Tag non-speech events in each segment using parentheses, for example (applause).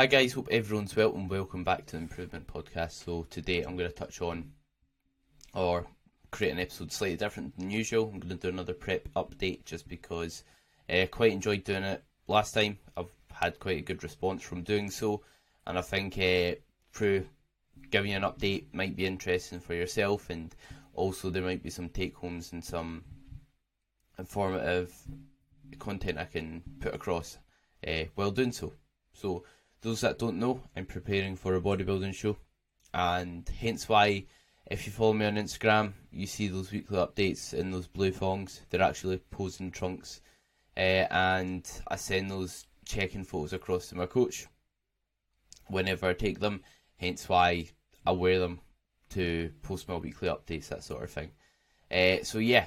Hi guys, hope everyone's well and welcome back to the Improvement Podcast. So today I'm going to touch on or create an episode slightly different than usual. I'm going to do another prep update just because I uh, quite enjoyed doing it last time. I've had quite a good response from doing so, and I think uh, through giving an update might be interesting for yourself, and also there might be some take homes and some informative content I can put across uh, while doing so. So, those that don't know, I'm preparing for a bodybuilding show, and hence why if you follow me on Instagram, you see those weekly updates in those blue thongs. They're actually posing trunks, uh, and I send those checking photos across to my coach whenever I take them. Hence why I wear them to post my weekly updates, that sort of thing. Uh, so yeah,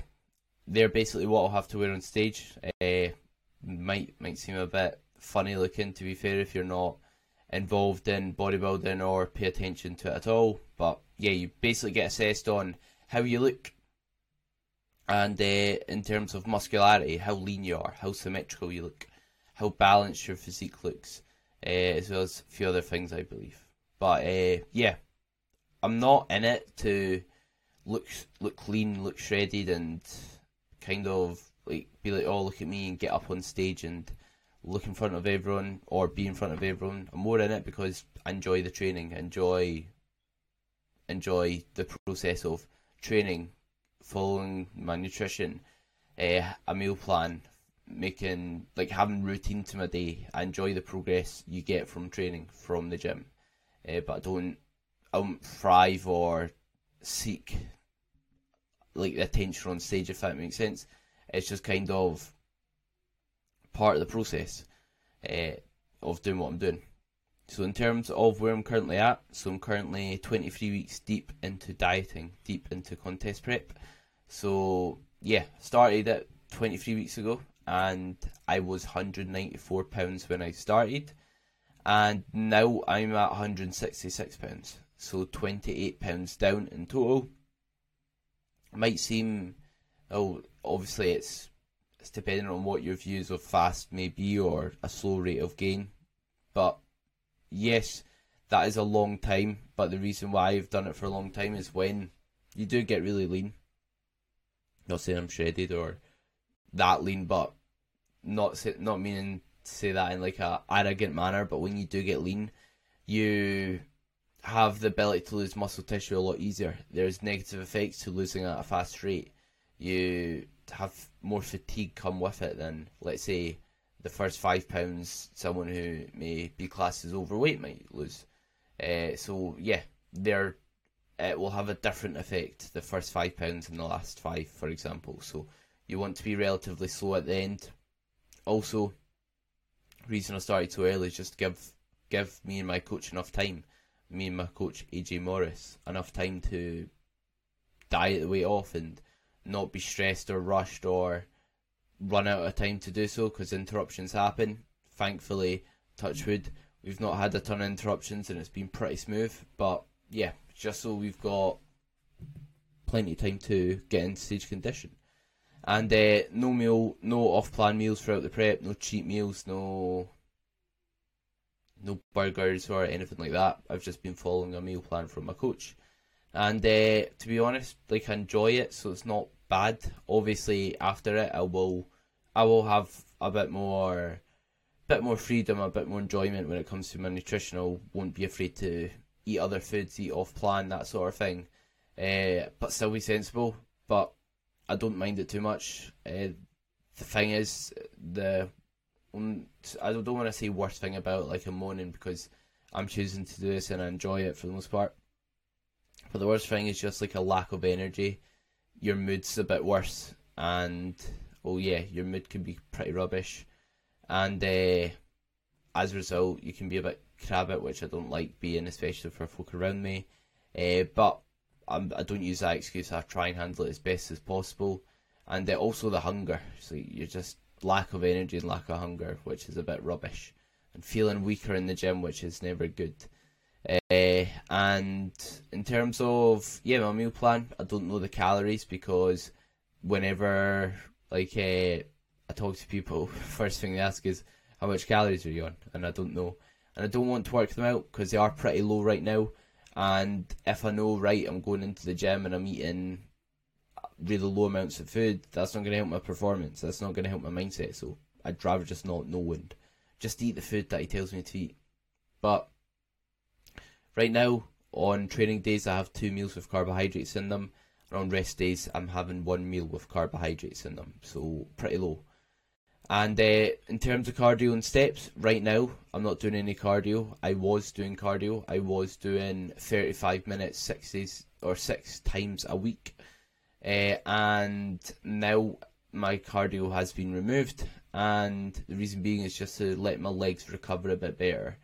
they're basically what I'll have to wear on stage. Uh, might might seem a bit funny looking, to be fair, if you're not involved in bodybuilding or pay attention to it at all. But yeah, you basically get assessed on how you look, and uh, in terms of muscularity, how lean you are, how symmetrical you look, how balanced your physique looks, uh, as well as a few other things, I believe. But uh, yeah, I'm not in it to look look clean, look shredded, and kind of like be like, oh look at me and get up on stage and look in front of everyone or be in front of everyone. I'm more in it because I enjoy the training, enjoy enjoy the process of training, following my nutrition, uh, a meal plan, making like having routine to my day. I enjoy the progress you get from training from the gym, uh, but I don't I don't thrive or seek like the attention on stage if that makes sense. It's just kind of part of the process uh, of doing what I'm doing. So in terms of where I'm currently at, so I'm currently 23 weeks deep into dieting, deep into contest prep. So yeah, started at 23 weeks ago, and I was 194 pounds when I started, and now I'm at 166 pounds. So 28 pounds down in total. Might seem, oh, obviously it's it's depending on what your views of fast may be or a slow rate of gain. But yes, that is a long time. But the reason why I've done it for a long time is when you do get really lean. Not saying I'm shredded or that lean, but not say, not meaning to say that in like a arrogant manner. But when you do get lean, you have the ability to lose muscle tissue a lot easier. There's negative effects to losing at a fast rate. You have more fatigue come with it than, let's say, the first five pounds someone who may be classed as overweight might lose. Uh, so yeah, there it will have a different effect. The first five pounds and the last five, for example. So you want to be relatively slow at the end. Also, reason I started so early is just give give me and my coach enough time. Me and my coach AJ Morris enough time to diet the weight off and not be stressed or rushed or run out of time to do so because interruptions happen. Thankfully, touchwood, we've not had a ton of interruptions and it's been pretty smooth. But yeah, just so we've got plenty of time to get in stage condition. And uh, no meal, no off-plan meals throughout the prep, no cheat meals, no no burgers or anything like that. I've just been following a meal plan from my coach. And uh, to be honest, like I enjoy it, so it's not bad. Obviously, after it, I will, I will have a bit more, bit more freedom, a bit more enjoyment when it comes to my nutritional. Won't be afraid to eat other foods, eat off plan, that sort of thing. Uh, but still be sensible. But I don't mind it too much. Uh, the thing is, the I don't want to say worst thing about like I'm moaning because I'm choosing to do this and I enjoy it for the most part. But the worst thing is just like a lack of energy. Your mood's a bit worse, and oh yeah, your mood can be pretty rubbish. And uh, as a result, you can be a bit crabbit, which I don't like being, especially for folk around me. Uh, but I'm, I do not use that excuse. I try and handle it as best as possible. And uh, also the hunger. So you're just lack of energy and lack of hunger, which is a bit rubbish. And feeling weaker in the gym, which is never good. Uh, and in terms of yeah, my meal plan, I don't know the calories because whenever like uh, I talk to people, (laughs) first thing they ask is how much calories are you on, and I don't know. and I don't want to work them out because they are pretty low right now. And if I know right, I'm going into the gym and I'm eating really low amounts of food, that's not going to help my performance. That's not going to help my mindset. So I'd rather just not know and just eat the food that he tells me to eat. But right now, on training days, I have two meals with carbohydrates in them. And on rest days, I'm having one meal with carbohydrates in them. So pretty low. And uh, in terms of cardio and steps, right now I'm not doing any cardio. I was doing cardio. I was doing 35 minutes, six or six times a week. Uh, and now my cardio has been removed, and the reason being is just to let my legs recover a bit better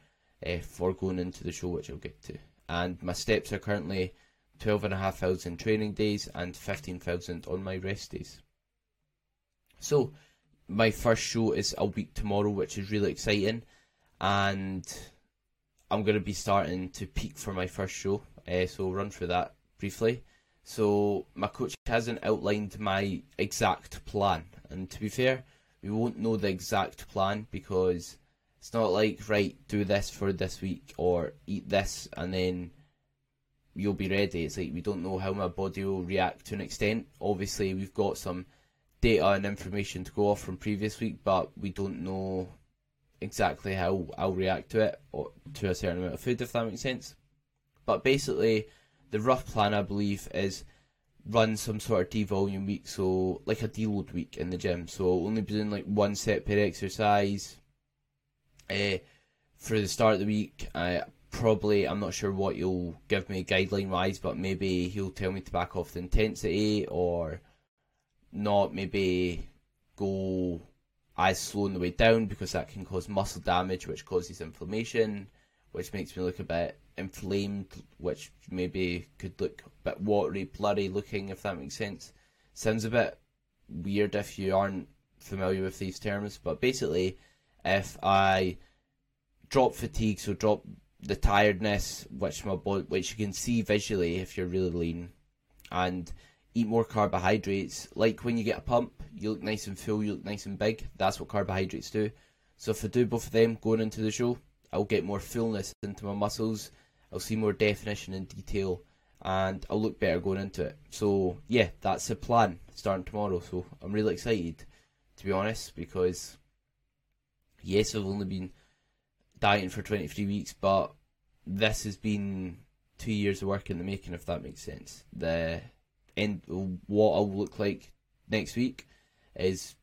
uh, for going into the show, which I'll get to. And my steps are currently 12,500 training days and 15,000 on my rest days. So, my first show is a week tomorrow, which is really exciting, and I'm going to be starting to peak for my first show. Uh, so, we'll run through that briefly. So my coach hasn't outlined my exact plan, and to be fair, we won't know the exact plan because it's not like right, do this for this week or eat this and then you'll be ready. It's like we don't know how my body will react to an extent. Obviously, we've got some data and information to go off from previous week, but we don't know exactly how I'll react to it or to a certain amount of food, if that makes sense. But basically, the rough plan, I believe, is run some sort of de-volume week, so like a deload week in the gym. So only be doing like one set per exercise. Uh, for the start of the week, I probably I'm not sure what you'll give me guideline wise, but maybe he'll tell me to back off the intensity or not. Maybe go as slow on the way down because that can cause muscle damage, which causes inflammation, which makes me look a bit inflamed, which maybe could look a bit watery, blurry looking, if that makes sense. Sounds a bit weird if you aren't familiar with these terms, but basically, if I drop fatigue, so drop the tiredness, which my body, which you can see visually if you're really lean, and eat more carbohydrates. Like when you get a pump, you look nice and full, you look nice and big. That's what carbohydrates do. So if I do both of them going into the show, I'll get more fullness into my muscles I'll see more definition and detail, and I'll look better going into it. So yeah, that's the plan starting tomorrow. So I'm really excited, to be honest, because yes, I've only been dieting for 23 weeks, but this has been two years of work in the making, if that makes sense. The end, what I'll look like next week is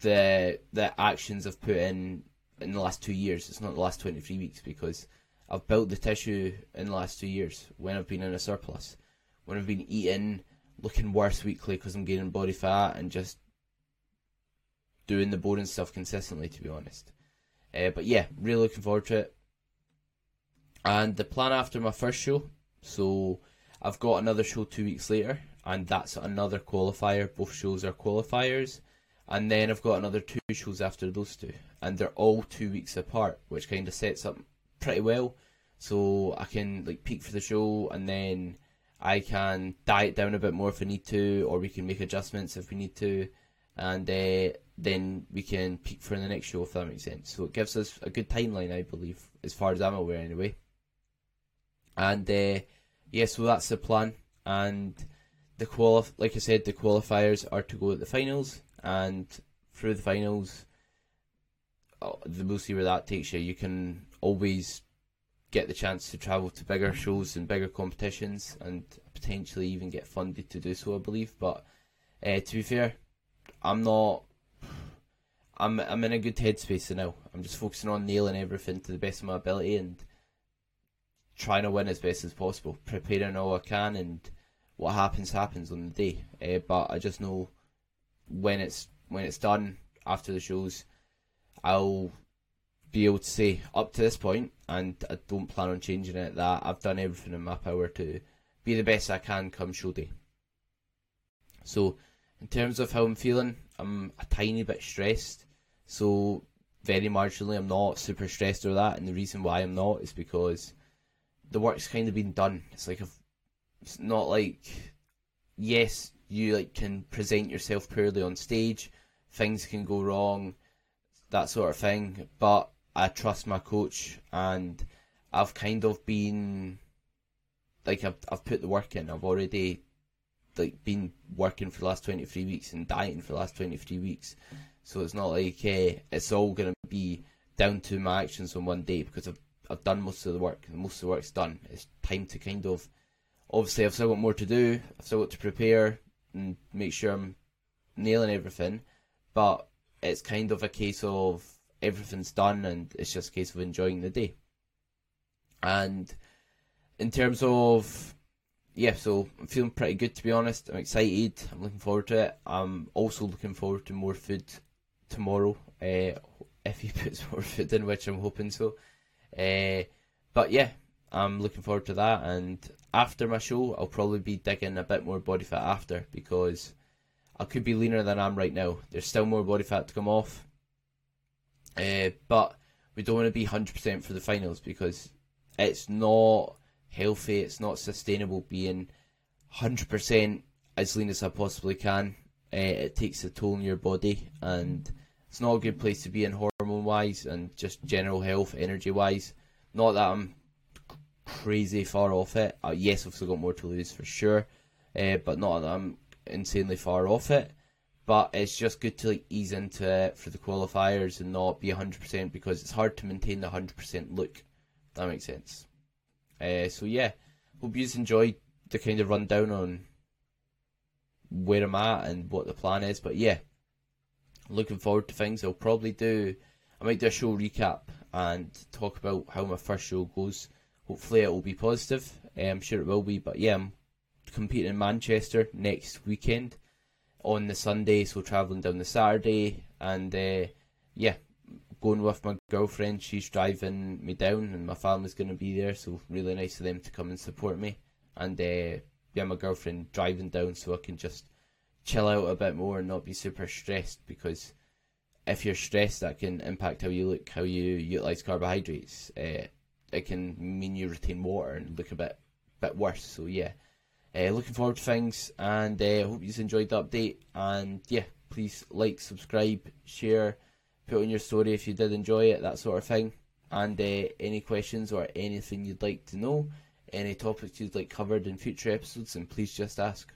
the the actions I've put in in the last two years. It's not the last 23 weeks because I've built the tissue in the last two years when I've been in a surplus. When I've been eating, looking worse weekly because I'm gaining body fat and just doing the boring stuff consistently, to be honest. Uh, but yeah, really looking forward to it. And the plan after my first show, so I've got another show two weeks later, and that's another qualifier. Both shows are qualifiers. And then I've got another two shows after those two, and they're all two weeks apart, which kind of sets up pretty well. So I can like peak for the show and then I can diet down a bit more if I need to, or we can make adjustments if we need to, and uh, then we can peak for the next show if that makes sense. So it gives us a good timeline, I believe, as far as I'm aware, anyway. And uh, yeah, so that's the plan. And the quali- like I said, the qualifiers are to go at the finals, and through the finals, oh, we'll see where that takes you. You can always get the chance to travel to bigger shows and bigger competitions and potentially even get funded to do so, I believe. But uh, to be fair, I'm not. I'm I'm in a good headspace now. I'm just focusing on nailing everything to the best of my ability and trying to win as best as possible, preparing all I can, and what happens happens on the day. Uh, but I just know when it's when it's done after the shows, I'll be able to say up to this point, and I don't plan on changing it, that I've done everything in my power to be the best I can come show day. So, in terms of how I'm feeling, I'm a tiny bit stressed. So, very marginally, I'm not super stressed or that. And the reason why I'm not is because the work's kind of been done. It's like I've, it's not like yes, you like can present yourself poorly on stage, things can go wrong, that sort of thing. But I trust my coach, and I've kind of been like I've I've put the work in. I've already like been working for the last twenty three weeks and dieting for the last twenty three weeks, so it's not like uh, it's all gonna be down to my actions on one day because I've I've done most of the work most of the work's done. It's time to kind of obviously I've still got more to do. I've still got to prepare and make sure I'm nailing everything, but it's kind of a case of everything's done and it's just a case of enjoying the day. And in terms of yeah, so I'm feeling pretty good to be honest. I'm excited. I'm looking forward to it. I'm also looking forward to more food tomorrow. Uh, if he (laughs) puts more food in, which I'm hoping so. Uh, but yeah, I'm looking forward to that. And after my show, I'll probably be digging a bit more body fat after because I could be leaner than I am right now. There's still more body fat to come off. Uh, but we don't want to be 100% for the finals because it's not healthy, it's not sustainable being 100% as lean as I possibly can. Uh, it takes a toll on your body and it's not a good place to be in hormone wise and just general health, energy wise. Not that I'm crazy far off it. Uh, yes, I've still got more to lose for sure, uh, but not that I'm insanely far off it. But it's just good to like ease into it for the qualifiers and not be 100% because it's hard to maintain the 100% look. That makes sense. Uh, so yeah, hope you enjoyed the kind of rundown on where I'm at and what the plan is. But yeah, looking forward to things. I'll probably do. I might do a show recap and talk about how my first show goes. Hopefully, it will be positive. Uh, I'm sure it will be. But yeah, I'm competing in Manchester next weekend on the Sunday, so travelling down the Saturday, and uh, yeah, going with my girlfriend. She's driving me down, and my family's going to be there, so really nice of them to come and support me. And uh, yeah, my girlfriend driving down, so I can just chill out a bit more and not be super stressed because if you're stressed, that can impact how you look, how you utilize carbohydrates. Uh, it can mean you retain water and look a bit bit worse. So yeah, uh, looking forward to things, and uh, hope you enjoyed the update. And yeah, please like, subscribe, share, put on your story if you did enjoy it, that sort of thing. And uh, any questions or anything you'd like to know, any topics you'd like covered in future episodes, and please just ask.